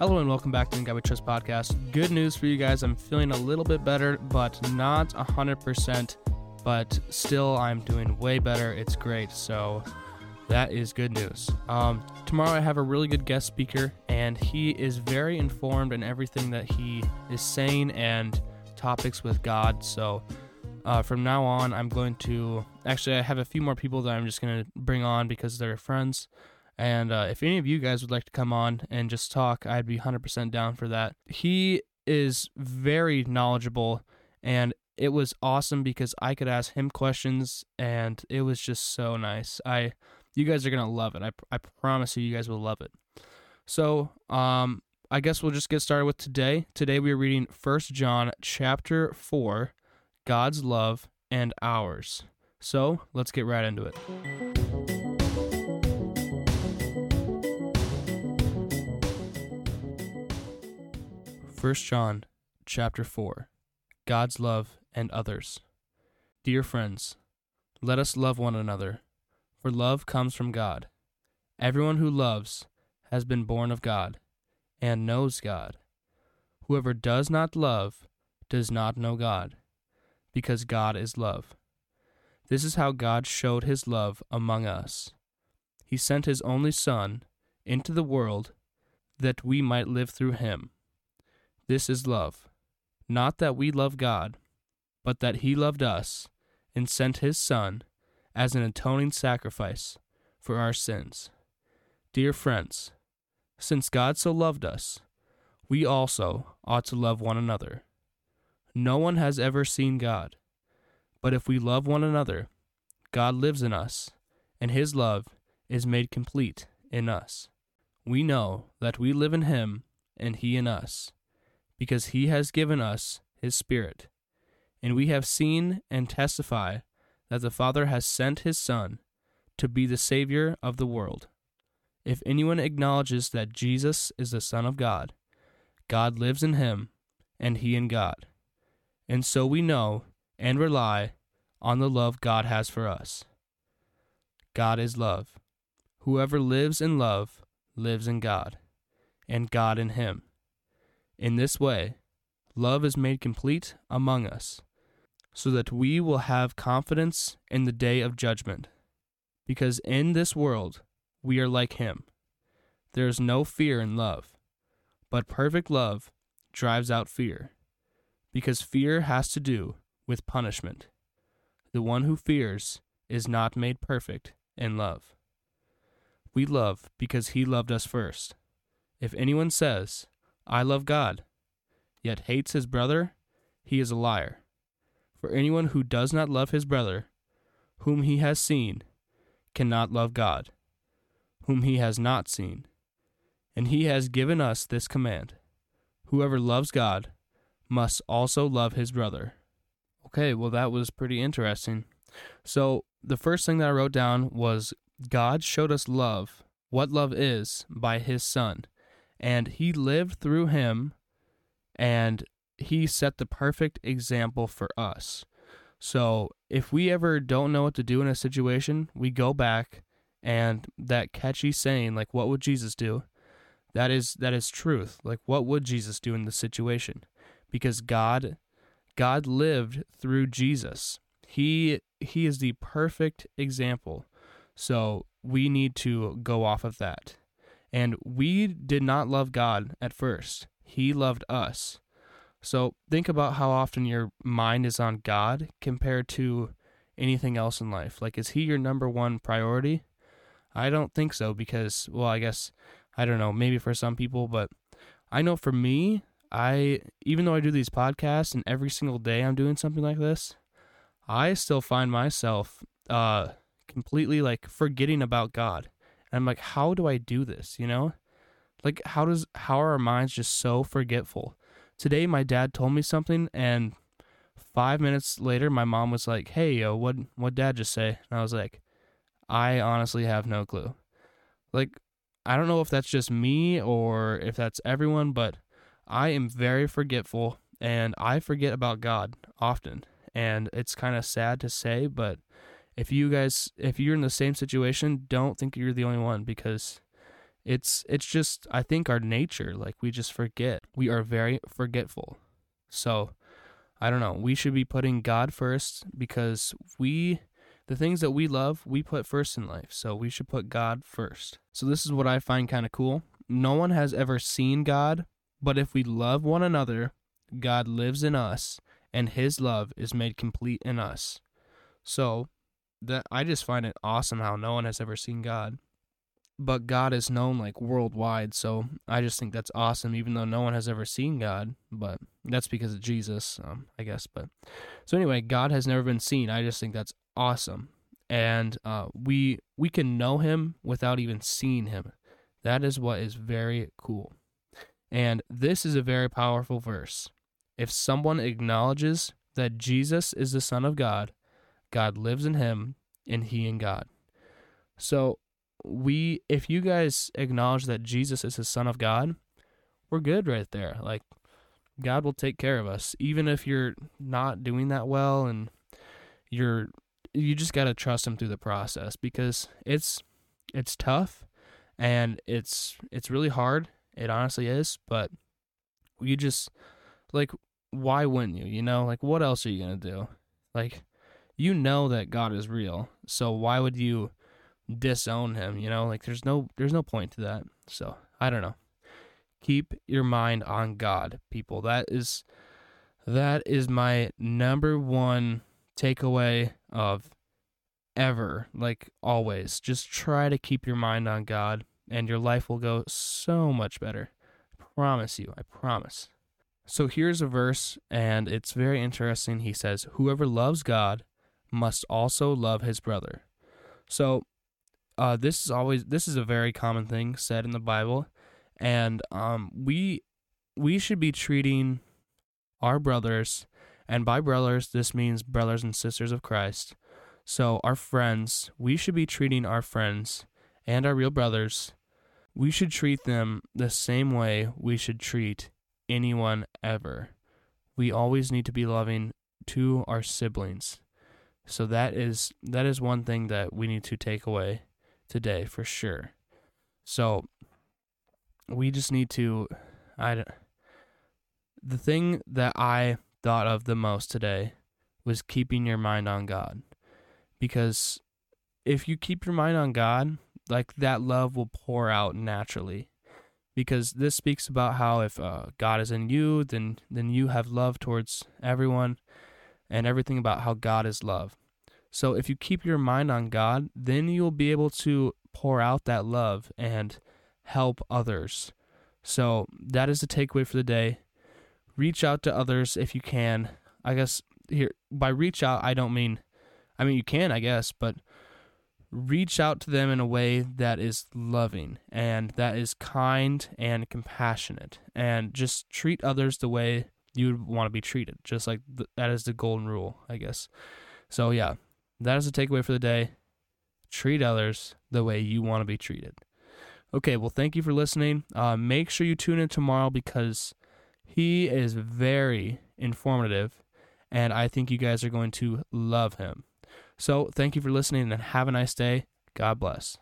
Hello and welcome back to the God We Trust podcast. Good news for you guys. I'm feeling a little bit better, but not 100%. But still, I'm doing way better. It's great. So that is good news. Um, tomorrow, I have a really good guest speaker, and he is very informed in everything that he is saying and topics with God. So uh, from now on, I'm going to actually, I have a few more people that I'm just going to bring on because they're friends. And uh, if any of you guys would like to come on and just talk, I'd be 100% down for that. He is very knowledgeable, and it was awesome because I could ask him questions, and it was just so nice. I, you guys are gonna love it. I, I promise you, you guys will love it. So, um, I guess we'll just get started with today. Today we are reading First John chapter four, God's love and ours. So let's get right into it. 1 John chapter 4 God's love and others. Dear friends, let us love one another, for love comes from God. Everyone who loves has been born of God and knows God. Whoever does not love does not know God, because God is love. This is how God showed his love among us. He sent his only Son into the world that we might live through him. This is love. Not that we love God, but that He loved us and sent His Son as an atoning sacrifice for our sins. Dear friends, since God so loved us, we also ought to love one another. No one has ever seen God, but if we love one another, God lives in us, and His love is made complete in us. We know that we live in Him and He in us because he has given us his Spirit. And we have seen and testify that the Father has sent his Son to be the Savior of the world. If anyone acknowledges that Jesus is the Son of God, God lives in him, and he in God. And so we know and rely on the love God has for us. God is love. Whoever lives in love lives in God, and God in him. In this way, love is made complete among us, so that we will have confidence in the day of judgment. Because in this world we are like Him. There is no fear in love, but perfect love drives out fear, because fear has to do with punishment. The one who fears is not made perfect in love. We love because He loved us first. If anyone says, I love God, yet hates his brother, he is a liar. For anyone who does not love his brother, whom he has seen, cannot love God, whom he has not seen. And he has given us this command Whoever loves God must also love his brother. Okay, well, that was pretty interesting. So, the first thing that I wrote down was God showed us love, what love is, by his Son and he lived through him and he set the perfect example for us. So if we ever don't know what to do in a situation, we go back and that catchy saying like what would Jesus do? That is that is truth. Like what would Jesus do in this situation? Because God God lived through Jesus. He he is the perfect example. So we need to go off of that. And we did not love God at first, He loved us. So think about how often your mind is on God compared to anything else in life. Like, is He your number one priority? I don't think so because, well, I guess, I don't know, maybe for some people, but I know for me, I, even though I do these podcasts and every single day I'm doing something like this, I still find myself, uh, completely like forgetting about God. And I'm like, how do I do this? You know, like how does how are our minds just so forgetful? Today, my dad told me something, and five minutes later, my mom was like, "Hey, yo, what what dad just say?" And I was like, "I honestly have no clue." Like, I don't know if that's just me or if that's everyone, but I am very forgetful, and I forget about God often, and it's kind of sad to say, but if you guys if you're in the same situation, don't think you're the only one because it's it's just I think our nature, like we just forget. We are very forgetful. So, I don't know. We should be putting God first because we the things that we love, we put first in life. So, we should put God first. So, this is what I find kind of cool. No one has ever seen God, but if we love one another, God lives in us and his love is made complete in us. So, that I just find it awesome how no one has ever seen God but God is known like worldwide. So I just think that's awesome, even though no one has ever seen God. But that's because of Jesus, um, I guess. But so anyway, God has never been seen. I just think that's awesome, and uh, we we can know Him without even seeing Him. That is what is very cool. And this is a very powerful verse. If someone acknowledges that Jesus is the Son of God, God lives in him, and he in God. So we if you guys acknowledge that Jesus is the son of God, we're good right there. Like God will take care of us even if you're not doing that well and you're you just got to trust him through the process because it's it's tough and it's it's really hard. It honestly is, but you just like why wouldn't you? You know, like what else are you going to do? Like you know that God is real. So why would you disown him, you know? Like there's no there's no point to that. So, I don't know. Keep your mind on God, people. That is that is my number one takeaway of ever, like always. Just try to keep your mind on God and your life will go so much better. I promise you. I promise. So here's a verse and it's very interesting. He says, "Whoever loves God must also love his brother." So uh, this is always this is a very common thing said in the Bible, and um, we we should be treating our brothers, and by brothers this means brothers and sisters of Christ. So our friends, we should be treating our friends and our real brothers. We should treat them the same way we should treat anyone ever. We always need to be loving to our siblings. So that is that is one thing that we need to take away today for sure. So we just need to I the thing that I thought of the most today was keeping your mind on God. Because if you keep your mind on God, like that love will pour out naturally. Because this speaks about how if uh, God is in you, then then you have love towards everyone, and everything about how God is love. So if you keep your mind on God, then you'll be able to pour out that love and help others. So that is the takeaway for the day. Reach out to others if you can. I guess here by reach out I don't mean I mean you can, I guess, but reach out to them in a way that is loving and that is kind and compassionate and just treat others the way you would want to be treated. Just like that is the golden rule, I guess. So yeah, that is the takeaway for the day. Treat others the way you want to be treated. Okay, well, thank you for listening. Uh, make sure you tune in tomorrow because he is very informative, and I think you guys are going to love him. So, thank you for listening and have a nice day. God bless.